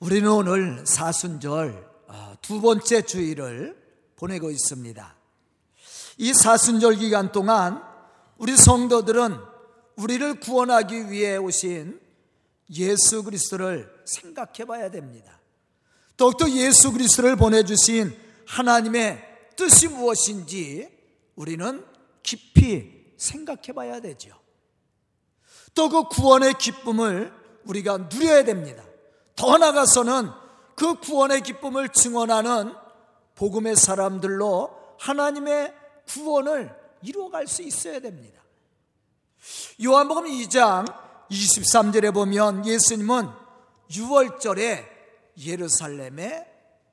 우리는 오늘 사순절 어, 두 번째 주일을 보내고 있습니다. 이 사순절 기간 동안 우리 성도들은 우리를 구원하기 위해 오신 예수 그리스도를 생각해 봐야 됩니다. 더욱더 예수 그리스도를 보내주신 하나님의 뜻이 무엇인지 우리는 깊이 생각해 봐야 되죠. 또 그 구원의 기쁨을 우리가 누려야 됩니다. 더 나아가서는 그 구원의 기쁨을 증언하는 복음의 사람들로 하나님의 구원을 이루어갈 수 있어야 됩니다. 요한복음 2장 23절에 보면 예수님은 6월절에 예루살렘에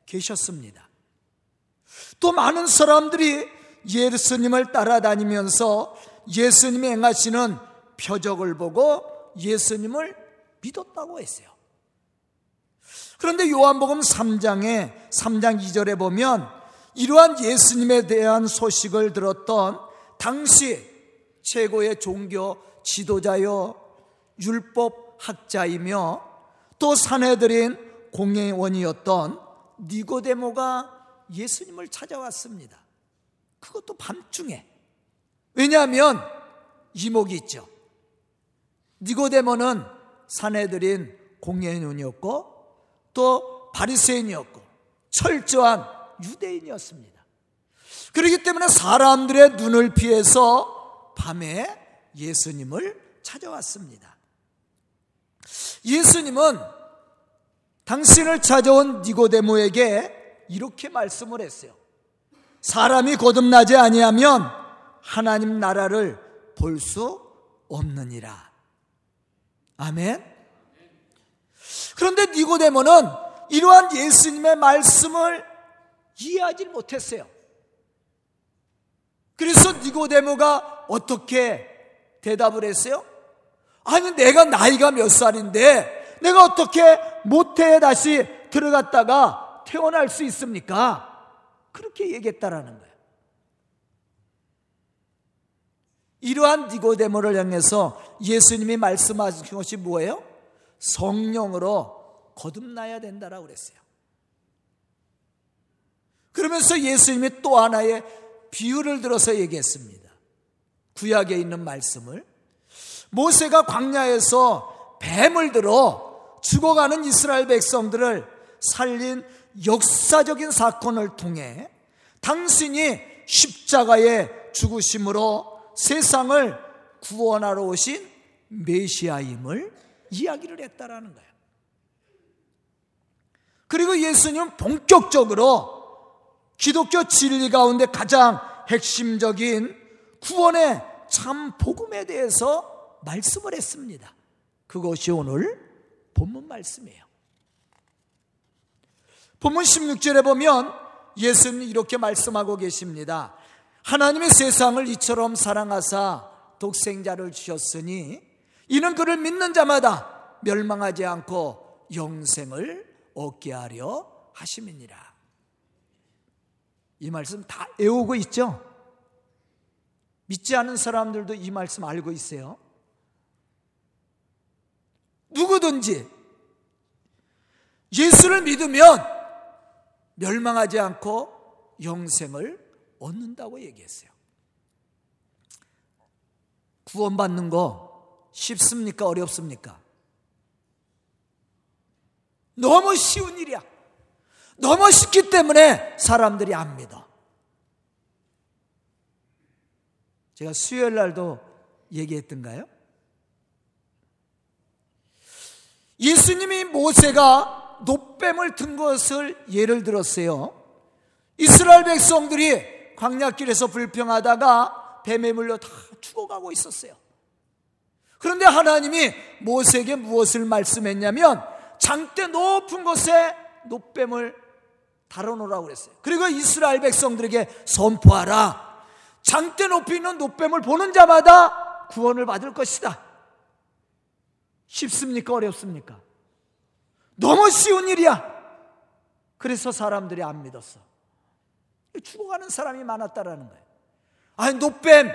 계셨습니다. 또 많은 사람들이 예수님을 따라다니면서 예수님이 행하시는 표적을 보고 예수님을 믿었다고 했어요. 그런데 요한복음 3장에 3장 2절에 보면 이러한 예수님에 대한 소식을 들었던 당시 최고의 종교 지도자요 율법 학자이며 또 사내들인 공예원이었던 니고데모가 예수님을 찾아왔습니다. 그것도 밤중에. 왜냐하면 이목이 있죠. 니고데모는 사내들인 공예원이었고 또 바리새인이었고 철저한 유대인이었습니다. 그렇기 때문에 사람들의 눈을 피해서 밤에 예수님을 찾아왔습니다. 예수님은 당신을 찾아온 니고데모에게 이렇게 말씀을 했어요. 사람이 거듭나지 아니하면 하나님 나라를 볼 수 없느니라. 아멘. 그런데 니고데모는 이러한 예수님의 말씀을 이해하지 못했어요. 그래서 니고데모가 어떻게 대답을 했어요? 아니 내가 나이가 몇 살인데 내가 어떻게 모태에 다시 들어갔다가 태어날 수 있습니까? 그렇게 얘기했다라는 거예요. 이러한 니고데모를 향해서 예수님이 말씀하신 것이 뭐예요? 성령으로 거듭나야 된다라고 그랬어요. 그러면서 예수님이 또 하나의 비유를 들어서 얘기했습니다. 구약에 있는 말씀을 모세가 광야에서 뱀을 들어 죽어가는 이스라엘 백성들을 살린 역사적인 사건을 통해 당신이 십자가의 죽으심으로 세상을 구원하러 오신 메시아임을 이야기를 했다라는 거예요. 그리고 예수님은 본격적으로 기독교 진리 가운데 가장 핵심적인 구원의 참 복음에 대해서 말씀을 했습니다. 그것이 오늘 본문 말씀이에요. 본문 16절에 보면 예수님이 이렇게 말씀하고 계십니다. 하나님의 세상을 이처럼 사랑하사 독생자를 주셨으니 이는 그를 믿는 자마다 멸망하지 않고 영생을 얻게 하려 하심이니라. 이 말씀 다 애우고 있죠? 믿지 않은 사람들도 이 말씀 알고 있어요. 누구든지 예수를 믿으면 멸망하지 않고 영생을 얻는다고 얘기했어요. 구원받는 거 쉽습니까? 어렵습니까? 너무 쉬운 일이야. 너무 쉽기 때문에 사람들이 안 믿어. 제가 수요일 날도 얘기했던가요? 예수님이 모세가 노뱀을 든 것을 예를 들었어요. 이스라엘 백성들이 광야길에서 불평하다가 뱀에 물려 다 죽어가고 있었어요. 그런데 하나님이 모세에게 무엇을 말씀했냐면 장대 높은 곳에 노뱀을 달아놓으라고 그랬어요. 그리고 이스라엘 백성들에게 선포하라. 장대 높이 있는 노뱀을 보는 자마다 구원을 받을 것이다. 쉽습니까? 어렵습니까? 너무 쉬운 일이야. 그래서 사람들이 안 믿었어. 죽어가는 사람이 많았다라는 거예요. 아니, 노뱀,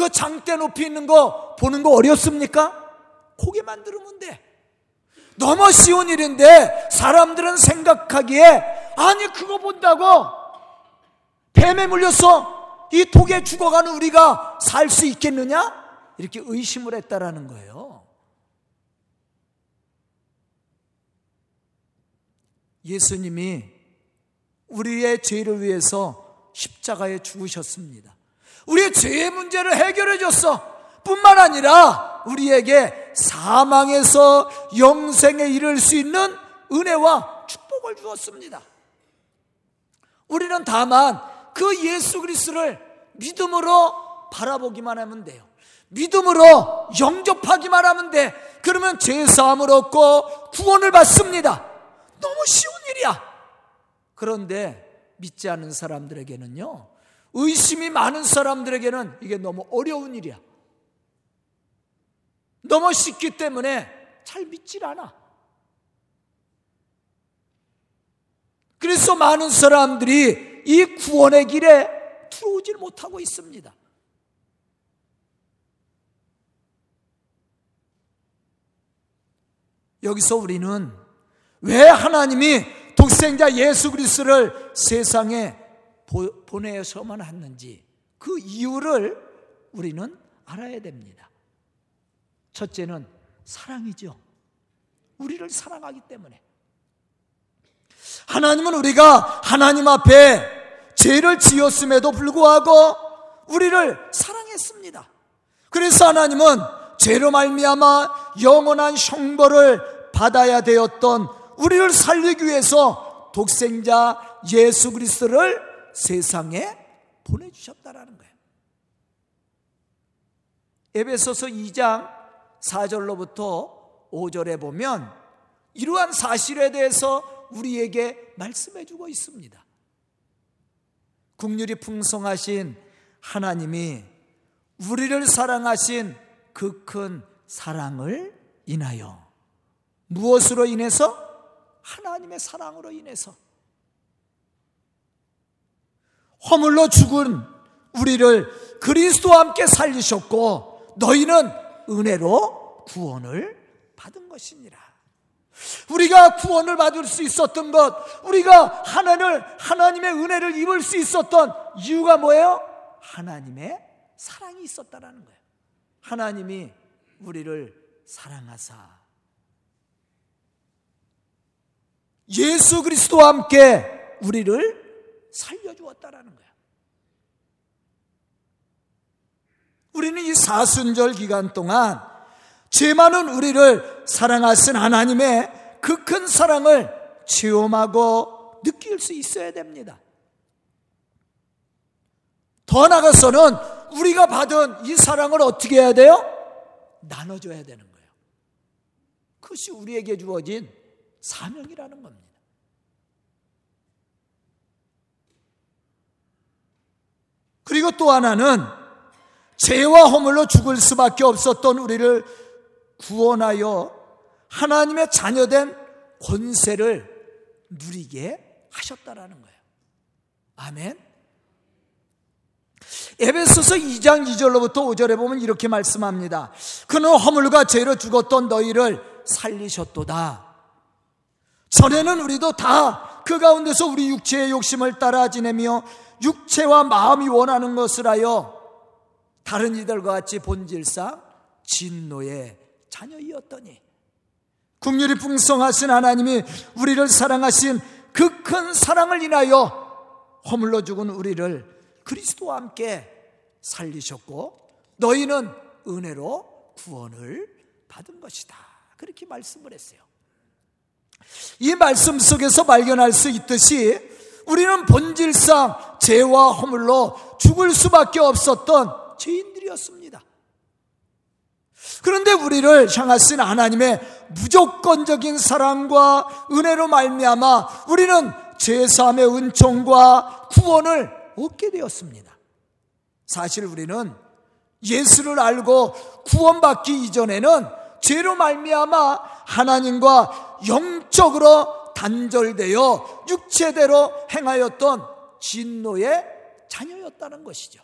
그 장대 높이 있는 거 보는 거 어렵습니까? 고개만 들으면 돼. 너무 쉬운 일인데 사람들은 생각하기에 아니 그거 본다고 뱀에 물려서 이 독에 죽어가는 우리가 살 수 있겠느냐? 이렇게 의심을 했다라는 거예요. 예수님이 우리의 죄를 위해서 십자가에 죽으셨습니다. 우리의 죄의 문제를 해결해 줬어. 뿐만 아니라 우리에게 사망에서 영생에 이를 수 있는 은혜와 축복을 주었습니다. 우리는 다만 그 예수 그리스도를 믿음으로 바라보기만 하면 돼요. 믿음으로 영접하기만 하면 돼. 그러면 죄 사함을 얻고 구원을 받습니다. 너무 쉬운 일이야. 그런데 믿지 않는 사람들에게는요. 의심이 많은 사람들에게는 이게 너무 어려운 일이야. 너무 쉽기 때문에 잘 믿질 않아. 그래서 많은 사람들이 이 구원의 길에 들어오질 못하고 있습니다. 여기서 우리는 왜 하나님이 독생자 예수 그리스도를 세상에 보내서만 했는지 그 이유를 우리는 알아야 됩니다. 첫째는 사랑이죠. 우리를 사랑하기 때문에. 하나님은 우리가 하나님 앞에 죄를 지었음에도 불구하고 우리를 사랑했습니다. 그래서 하나님은 죄로 말미암아 영원한 형벌을 받아야 되었던 우리를 살리기 위해서 독생자 예수 그리스도를 세상에 보내주셨다라는 거예요. 에베소서 2장 4절로부터 5절에 보면 이러한 사실에 대해서 우리에게 말씀해 주고 있습니다. 국률이 풍성하신 하나님이 우리를 사랑하신 그 큰 사랑을 인하여 무엇으로 인해서? 하나님의 사랑으로 인해서 허물로 죽은 우리를 그리스도와 함께 살리셨고 너희는 은혜로 구원을 받은 것이니라. 우리가 구원을 받을 수 있었던 것, 우리가 하나님을, 하나님의 은혜를 입을 수 있었던 이유가 뭐예요? 하나님의 사랑이 있었다라는 거예요. 하나님이 우리를 사랑하사 예수 그리스도와 함께 우리를 살려주었다라는 거예요. 우리는 이 사순절 기간 동안 죄 많은 우리를 사랑하신 하나님의 그 큰 사랑을 체험하고 느낄 수 있어야 됩니다. 더 나아가서는 우리가 받은 이 사랑을 어떻게 해야 돼요? 나눠줘야 되는 거예요. 그것이 우리에게 주어진 사명이라는 겁니다. 그리고 또 하나는 죄와 허물로 죽을 수밖에 없었던 우리를 구원하여 하나님의 자녀된 권세를 누리게 하셨다라는 거예요. 아멘. 에베소서 2장 2절로부터 5절에 보면 이렇게 말씀합니다. 그는 허물과 죄로 죽었던 너희를 살리셨도다. 전에는 우리도 다 그 가운데서 우리 육체의 욕심을 따라 지내며 육체와 마음이 원하는 것을 하여 다른 이들과 같이 본질상 진노의 자녀이었더니 국률이 풍성하신 하나님이 우리를 사랑하신 그 큰 사랑을 인하여 허물로 죽은 우리를 그리스도와 함께 살리셨고 너희는 은혜로 구원을 받은 것이다. 그렇게 말씀을 했어요. 이 말씀 속에서 발견할 수 있듯이 우리는 본질상 죄와 허물로 죽을 수밖에 없었던 죄인들이었습니다. 그런데 우리를 향하신 하나님의 무조건적인 사랑과 은혜로 말미암아 우리는 죄사함의 은총과 구원을 얻게 되었습니다. 사실 우리는 예수를 알고 구원받기 이전에는 죄로 말미암아 하나님과 영적으로 단절되어 육체대로 행하였던 진노의 자녀였다는 것이죠.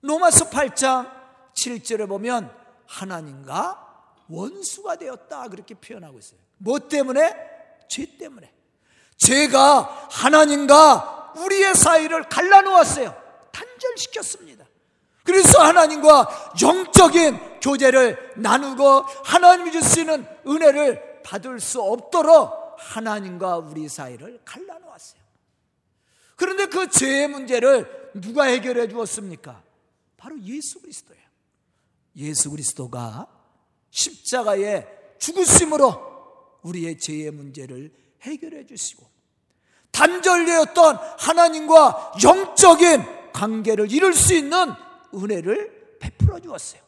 로마서 8장 7절에 보면 하나님과 원수가 되었다 그렇게 표현하고 있어요. 뭐 때문에? 죄 때문에. 죄가 하나님과 우리의 사이를 갈라놓았어요. 단절시켰습니다. 그래서 하나님과 영적인 교제를 나누고 하나님이 주시는 은혜를 받을 수 없도록 하나님과 우리 사이를 갈라놓았어요. 그런데 그 죄의 문제를 누가 해결해 주었습니까? 바로 예수 그리스도예요. 예수 그리스도가 십자가에 죽으심으로 우리의 죄의 문제를 해결해 주시고 단절되었던 하나님과 영적인 관계를 이룰 수 있는 은혜를 베풀어 주었어요.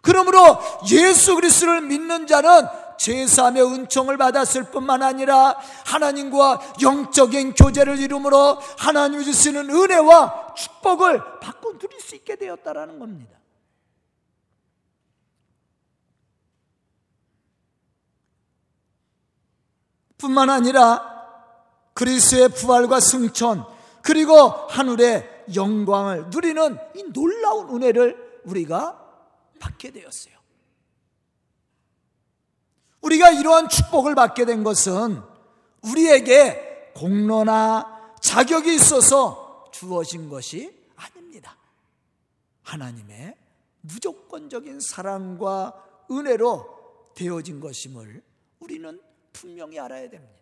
그러므로 예수 그리스도를 믿는 자는 제사함의 은총을 받았을 뿐만 아니라 하나님과 영적인 교제를 이루므로 하나님이 주시는 은혜와 축복을 받고 누릴 수 있게 되었다라는 겁니다. 뿐만 아니라 그리스의 부활과 승천 그리고 하늘의 영광을 누리는 이 놀라운 은혜를 우리가 받게 되었어요. 우리가 이러한 축복을 받게 된 것은 우리에게 공로나 자격이 있어서 주어진 것이 아닙니다. 하나님의 무조건적인 사랑과 은혜로 되어진 것임을 우리는 분명히 알아야 됩니다.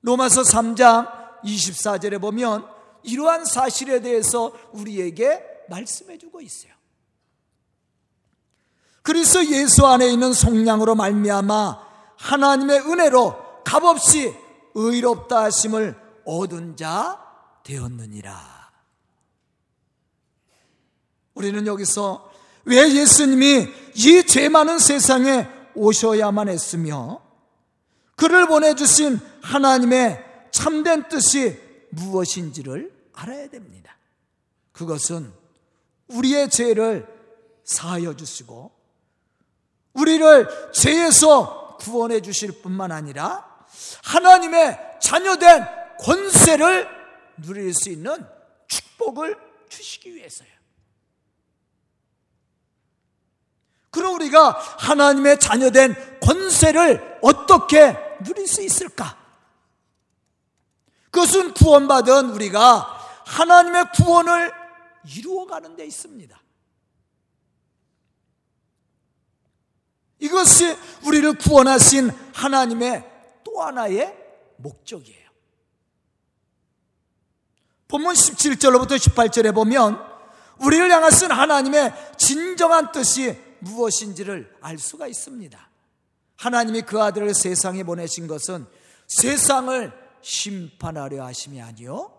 로마서 3장 24절에 보면 이러한 사실에 대해서 우리에게 말씀해 주고 있어요. 그리스도 예수 안에 있는 속량으로 말미암아 하나님의 은혜로 값없이 의롭다 하심을 얻은 자 되었느니라. 우리는 여기서 왜 예수님이 이 죄 많은 세상에 오셔야만 했으며 그를 보내주신 하나님의 참된 뜻이 무엇인지를 알아야 됩니다. 그것은 우리의 죄를 사하여 주시고 우리를 죄에서 구원해 주실 뿐만 아니라 하나님의 자녀된 권세를 누릴 수 있는 축복을 주시기 위해서요. 그럼 우리가 하나님의 자녀된 권세를 어떻게 누릴 수 있을까? 그것은 구원받은 우리가 하나님의 구원을 이루어가는 데 있습니다. 이것이 우리를 구원하신 하나님의 또 하나의 목적이에요. 본문 17절로부터 18절에 보면 우리를 향하신 하나님의 진정한 뜻이 무엇인지를 알 수가 있습니다. 하나님이 그 아들을 세상에 보내신 것은 세상을 심판하려 하심이 아니요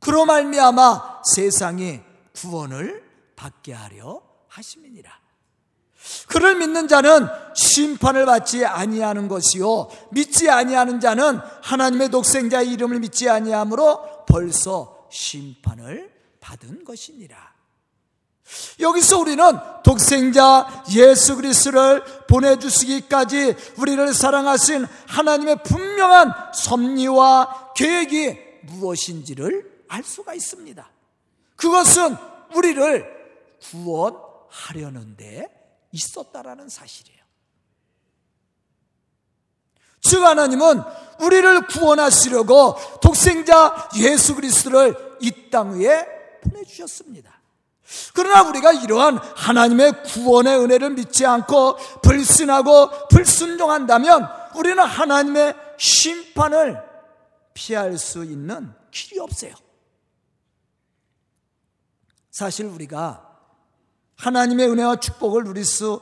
그로 말미암아 세상이 구원을 받게 하려 하심이니라. 그를 믿는 자는 심판을 받지 아니하는 것이요 믿지 아니하는 자는 하나님의 독생자의 이름을 믿지 아니하므로 벌써 심판을 받은 것이니라. 여기서 우리는 독생자 예수 그리스도를 보내 주시기까지 우리를 사랑하신 하나님의 분명한 섭리와 계획이 무엇인지를 알 수가 있습니다. 그것은 우리를 구원하려는데 있었다라는 사실이에요. 즉 하나님은 우리를 구원하시려고 독생자 예수 그리스도를 이 땅 위에 보내주셨습니다. 그러나 우리가 이러한 하나님의 구원의 은혜를 믿지 않고 불순하고 불순종한다면 우리는 하나님의 심판을 피할 수 있는 길이 없어요. 사실 우리가 하나님의 은혜와 축복을 누릴 수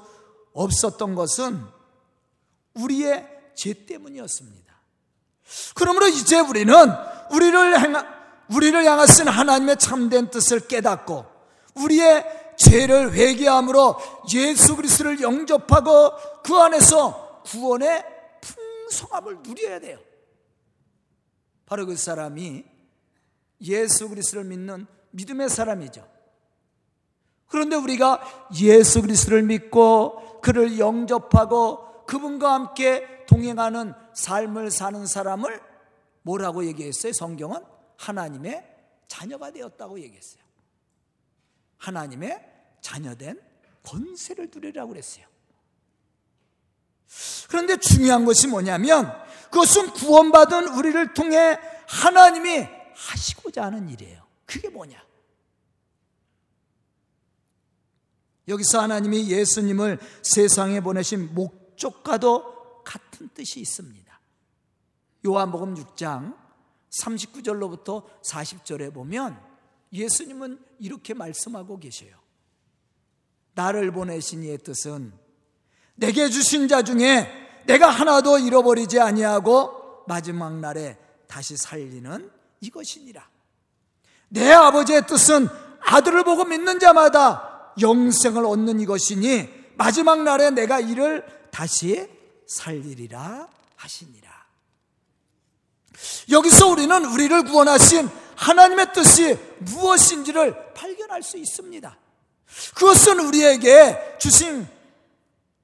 없었던 것은 우리의 죄 때문이었습니다. 그러므로 이제 우리는 우리를 향, 우리를 향하신 하나님의 참된 뜻을 깨닫고 우리의 죄를 회개함으로 예수 그리스도를 영접하고 그 안에서 구원의 풍성함을 누려야 돼요. 바로 그 사람이 예수 그리스도를 믿는 믿음의 사람이죠. 그런데 우리가 예수 그리스도를 믿고 그를 영접하고 그분과 함께 동행하는 삶을 사는 사람을 뭐라고 얘기했어요? 성경은 하나님의 자녀가 되었다고 얘기했어요. 하나님의 자녀된 권세를 누리라고 그랬어요. 그런데 중요한 것이 뭐냐면 그것은 구원받은 우리를 통해 하나님이 하시고자 하는 일이에요. 그게 뭐냐? 여기서 하나님이 예수님을 세상에 보내신 목적과도 같은 뜻이 있습니다. 요한복음 6장 39절로부터 40절에 보면 예수님은 이렇게 말씀하고 계셔요. 나를 보내신 이의 뜻은 내게 주신 자 중에 내가 하나도 잃어버리지 아니하고 마지막 날에 다시 살리는 이것이니라. 내 아버지의 뜻은 아들을 보고 믿는 자마다 영생을 얻는 이것이니 마지막 날에 내가 이를 다시 살리리라 하시니라. 여기서 우리는 우리를 구원하신 하나님의 뜻이 무엇인지를 발견할 수 있습니다. 그것은 우리에게 주신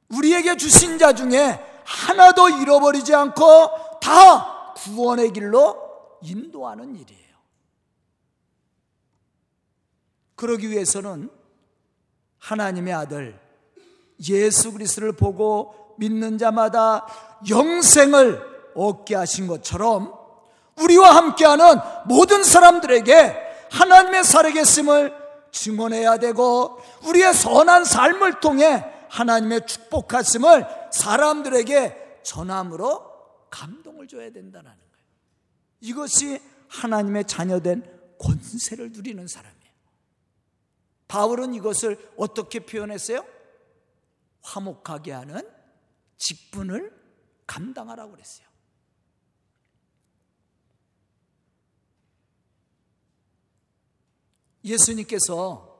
우리에게 주신 자 중에 하나도 잃어버리지 않고 다 구원의 길로 인도하는 일이에요. 그러기 위해서는 하나님의 아들 예수 그리스도를 보고 믿는 자마다 영생을 얻게 하신 것처럼 우리와 함께하는 모든 사람들에게 하나님의 살아계심을 증언해야 되고 우리의 선한 삶을 통해 하나님의 축복하심을 사람들에게 전함으로 감동을 줘야 된다는 거예요. 이것이 하나님의 자녀된 권세를 누리는 사람이에요. 바울은 이것을 어떻게 표현했어요? 화목하게 하는 직분을 감당하라고 그랬어요. 예수님께서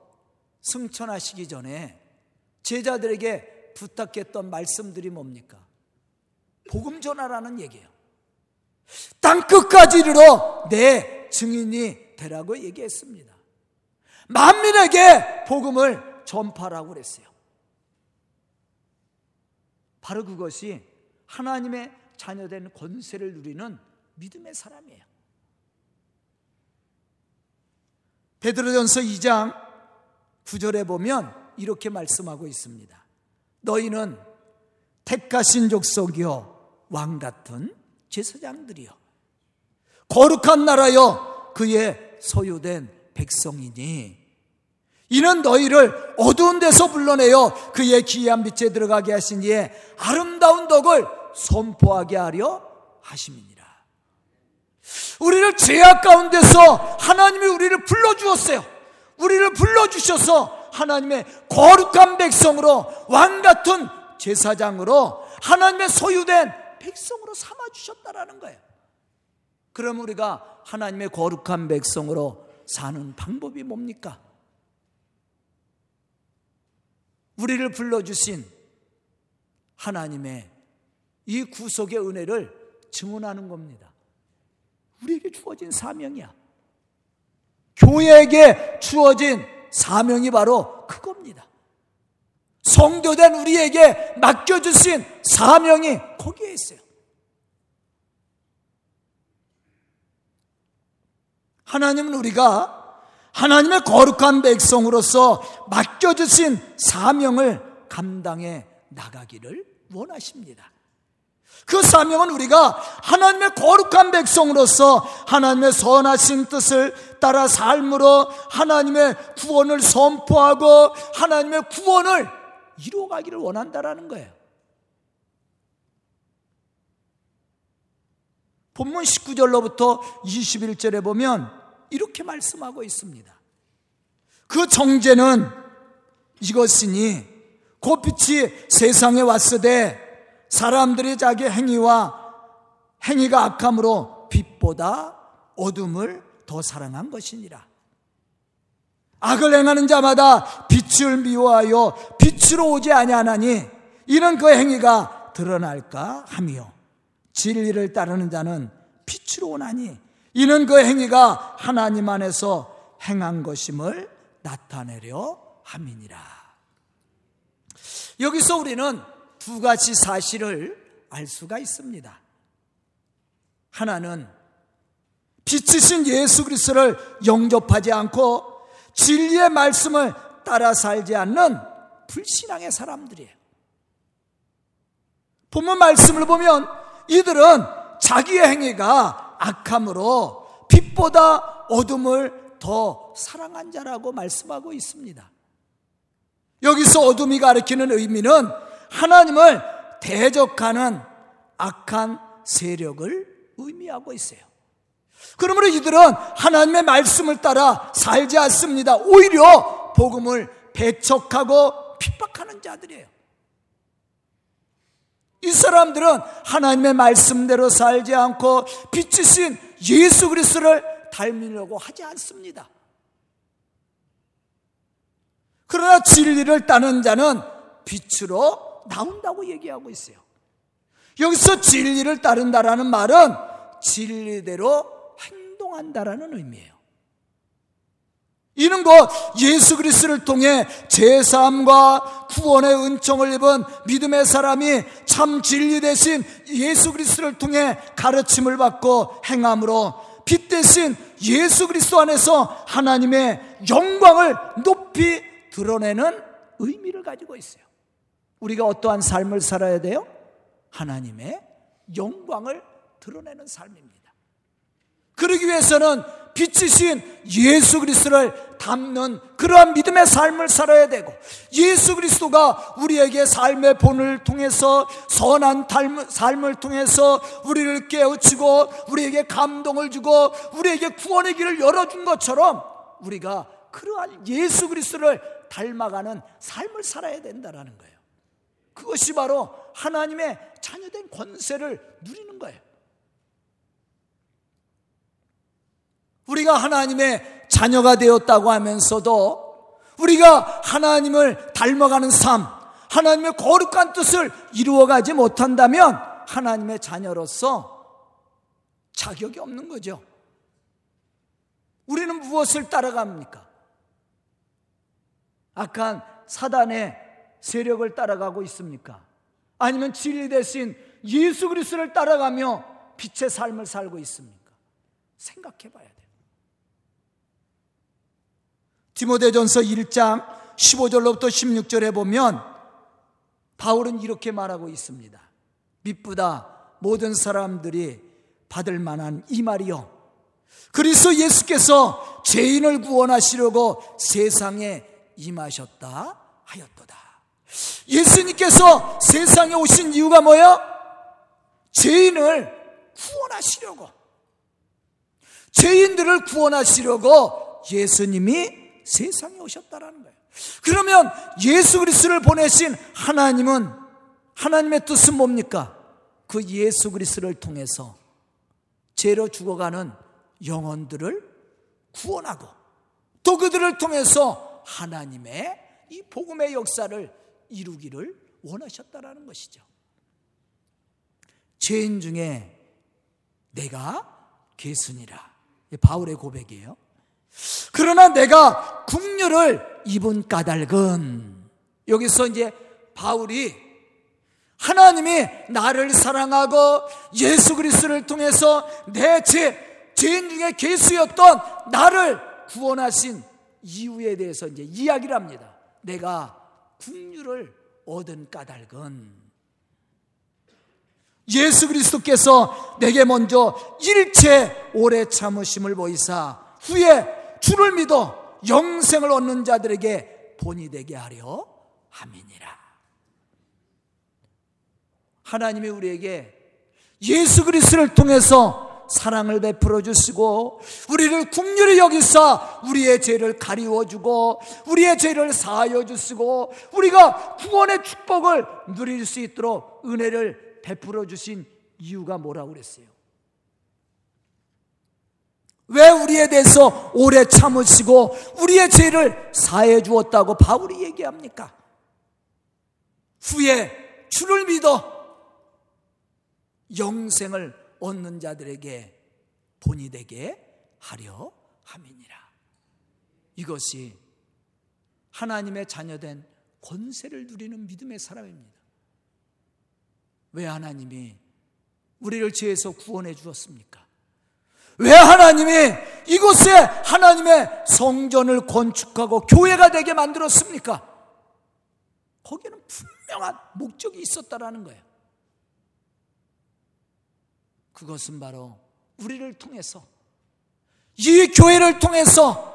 승천하시기 전에 제자들에게 부탁했던 말씀들이 뭡니까? 복음 전하라는 얘기예요. 땅 끝까지 이르러 내 증인이 되라고 얘기했습니다. 만민에게 복음을 전파라고 그랬어요. 바로 그것이 하나님의 자녀된 권세를 누리는 믿음의 사람이에요. 베드로전서 2장 9절에 보면 이렇게 말씀하고 있습니다. 너희는 택하신 족속이요 왕 같은 제사장들이요 거룩한 나라여 그의 소유된 백성이니 이는 너희를 어두운 데서 불러내어 그의 기이한 빛에 들어가게 하신 이의 아름다운 덕을 선포하게 하려 하심이니라. 우리를 죄악 가운데서 하나님이 우리를 불러주었어요. 우리를 불러주셔서 하나님의 거룩한 백성으로 왕 같은 제사장으로 하나님의 소유된 백성으로 삼아주셨다라는 거예요. 그럼 우리가 하나님의 거룩한 백성으로 사는 방법이 뭡니까? 우리를 불러주신 하나님의 이 구속의 은혜를 증언하는 겁니다. 우리에게 주어진 사명이야. 교회에게 주어진 사명이 바로 그겁니다. 성도된 우리에게 맡겨주신 사명이 거기에 있어요. 하나님은 우리가 하나님의 거룩한 백성으로서 맡겨주신 사명을 감당해 나가기를 원하십니다. 그 사명은 우리가 하나님의 거룩한 백성으로서 하나님의 선하신 뜻을 따라 삶으로 하나님의 구원을 선포하고 하나님의 구원을 이루어가기를 원한다라는 거예요. 본문 19절로부터 21절에 보면 이렇게 말씀하고 있습니다. 그 정죄는 이것이니 그 빛이 세상에 왔으되 사람들이 자기 행위와 행위가 악함으로 빛보다 어둠을 더 사랑한 것이니라. 악을 행하는 자마다 빛을 미워하여 빛으로 오지 아니하나니 이는 그 행위가 드러날까 하며 진리를 따르는 자는 빛으로 오나니 이는 그 행위가 하나님 안에서 행한 것임을 나타내려 함이니라. 여기서 우리는 두 가지 사실을 알 수가 있습니다. 하나는 빛이신 예수 그리스도를 영접하지 않고 진리의 말씀을 따라 살지 않는 불신앙의 사람들이에요. 본문 말씀을 보면 이들은 자기의 행위가 악함으로 빛보다 어둠을 더 사랑한 자라고 말씀하고 있습니다. 여기서 어둠이 가리키는 의미는 하나님을 대적하는 악한 세력을 의미하고 있어요. 그러므로 이들은 하나님의 말씀을 따라 살지 않습니다. 오히려 복음을 배척하고 핍박하는 자들이에요. 이 사람들은 하나님의 말씀대로 살지 않고 빛이신 예수 그리스도를 닮으려고 하지 않습니다. 그러나 진리를 따는 자는 빛으로 나온다고 얘기하고 있어요. 여기서 진리를 따른다라는 말은 진리대로 행동한다라는 의미예요. 이는 곧 예수 그리스도를 통해 제사함과 구원의 은총을 입은 믿음의 사람이 참 진리 대신 예수 그리스도를 통해 가르침을 받고 행함으로 빛 대신 예수 그리스도 안에서 하나님의 영광을 높이 드러내는 의미를 가지고 있어요. 우리가 어떠한 삶을 살아야 돼요? 하나님의 영광을 드러내는 삶입니다. 그러기 위해서는 빛이신 예수 그리스도를 담는 그러한 믿음의 삶을 살아야 되고 예수 그리스도가 우리에게 삶의 본을 통해서 선한 삶을 통해서 우리를 깨우치고 우리에게 감동을 주고 우리에게 구원의 길을 열어준 것처럼 우리가 그러한 예수 그리스도를 닮아가는 삶을 살아야 된다라는 거예요. 그것이 바로 하나님의 자녀된 권세를 누리는 거예요. 우리가 하나님의 자녀가 되었다고 하면서도 우리가 하나님을 닮아가는 삶, 하나님의 거룩한 뜻을 이루어가지 못한다면 하나님의 자녀로서 자격이 없는 거죠. 우리는 무엇을 따라갑니까? 악한 사단의 세력을 따라가고 있습니까? 아니면 진리 대신 예수 그리스도를 따라가며 빛의 삶을 살고 있습니까? 생각해 봐야 돼요. 디모데전서 1장 15절로부터 16절에 보면 바울은 이렇게 말하고 있습니다. 믿보다 모든 사람들이 받을 만한 이 말이요. 그리스도 예수께서 죄인을 구원하시려고 세상에 임하셨다 하였도다. 예수님께서 세상에 오신 이유가 뭐야? 죄인을 구원하시려고. 죄인들을 구원하시려고 예수님이 세상에 오셨다라는 거예요. 그러면 예수 그리스도를 보내신 하나님은 하나님의 뜻은 뭡니까? 그 예수 그리스도를 통해서 죄로 죽어가는 영혼들을 구원하고 또 그들을 통해서 하나님의 이 복음의 역사를 이루기를 원하셨다라는 것이죠. 죄인 중에 내가 개순이라. 바울의 고백이에요. 그러나 내가 국류를 입은 까닭은 여기서 이제 바울이 하나님이 나를 사랑하고 예수 그리스도를 통해서 내 죄, 죄인 중에 개수였던 나를 구원하신 이유에 대해서 이제 이야기를 합니다. 내가 국류를 얻은 까닭은 예수 그리스도께서 내게 먼저 일체 오래 참으심을 보이사 후에 주를 믿어 영생을 얻는 자들에게 본이 되게 하려 함이니라. 하나님이 우리에게 예수 그리스도를 통해서 사랑을 베풀어 주시고 우리를 국률이 여기서 우리의 죄를 가리워 주고 우리의 죄를 사하여 주시고 우리가 구원의 축복을 누릴 수 있도록 은혜를 베풀어 주신 이유가 뭐라고 그랬어요? 왜 우리에 대해서 오래 참으시고 우리의 죄를 사해 주었다고 바울이 얘기합니까? 후에 주를 믿어 영생을 얻는 자들에게 본이 되게 하려 함이니라. 이것이 하나님의 자녀된 권세를 누리는 믿음의 사람입니다. 왜 하나님이 우리를 죄에서 구원해 주었습니까? 왜 하나님이 이곳에 하나님의 성전을 건축하고 교회가 되게 만들었습니까? 거기에는 분명한 목적이 있었다라는 거예요. 그것은 바로 우리를 통해서 이 교회를 통해서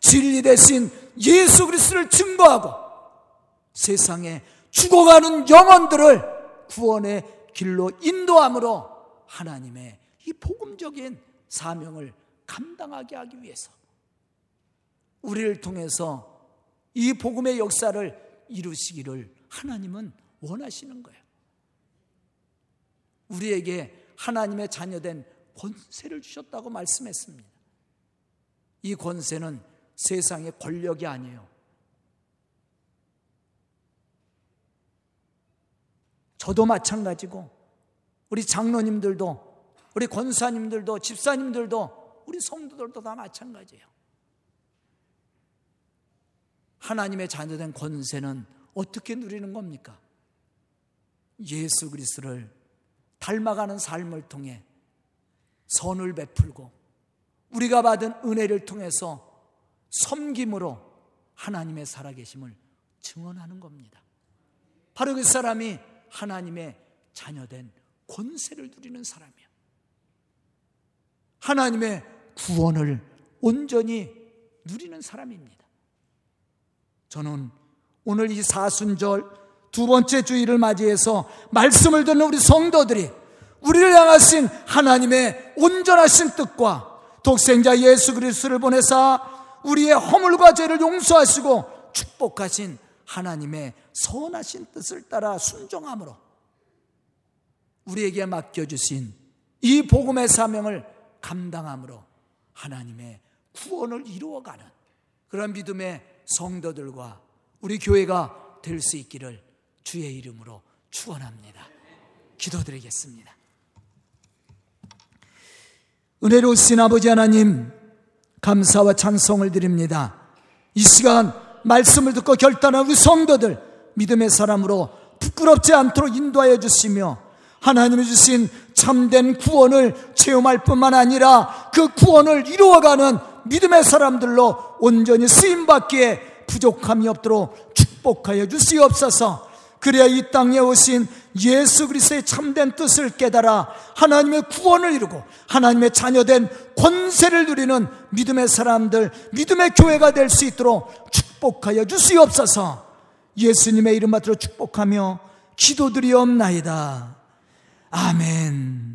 진리 대신 예수 그리스도를 증거하고 세상에 죽어가는 영혼들을 구원의 길로 인도함으로 하나님의 이 복음적인 사명을 감당하게 하기 위해서 우리를 통해서 이 복음의 역사를 이루시기를 하나님은 원하시는 거예요. 우리에게 하나님의 자녀된 권세를 주셨다고 말씀했습니다. 이 권세는 세상의 권력이 아니에요. 저도 마찬가지고 우리 장로님들도 우리 권사님들도 집사님들도 우리 성도들도 다 마찬가지예요. 하나님의 자녀된 권세는 어떻게 누리는 겁니까? 예수 그리스도를 닮아가는 삶을 통해 선을 베풀고 우리가 받은 은혜를 통해서 섬김으로 하나님의 살아계심을 증언하는 겁니다. 바로 그 사람이 하나님의 자녀된 권세를 누리는 사람이야. 하나님의 구원을 온전히 누리는 사람입니다. 저는 오늘 이 사순절 두 번째 주일을 맞이해서 말씀을 듣는 우리 성도들이 우리를 향하신 하나님의 온전하신 뜻과 독생자 예수 그리스도를 보내사 우리의 허물과 죄를 용서하시고 축복하신 하나님의 선하신 뜻을 따라 순종함으로 우리에게 맡겨주신 이 복음의 사명을 감당함으로 하나님의 구원을 이루어가는 그런 믿음의 성도들과 우리 교회가 될 수 있기를 주의 이름으로 축원합니다. 기도드리겠습니다. 은혜로우신 아버지 하나님 감사와 찬송을 드립니다. 이 시간 말씀을 듣고 결단한 우리 성도들 믿음의 사람으로 부끄럽지 않도록 인도하여 주시며 하나님이 주신 참된 구원을 체험할 뿐만 아니라 그 구원을 이루어가는 믿음의 사람들로 온전히 쓰임받기에 부족함이 없도록 축복하여 주시옵소서 그래야 이 땅에 오신 예수 그리스도의 참된 뜻을 깨달아 하나님의 구원을 이루고 하나님의 자녀된 권세를 누리는 믿음의 사람들, 믿음의 교회가 될 수 있도록 축복하여 주시옵소서. 예수님의 이름 받들어 축복하며 기도드리옵나이다. 아멘.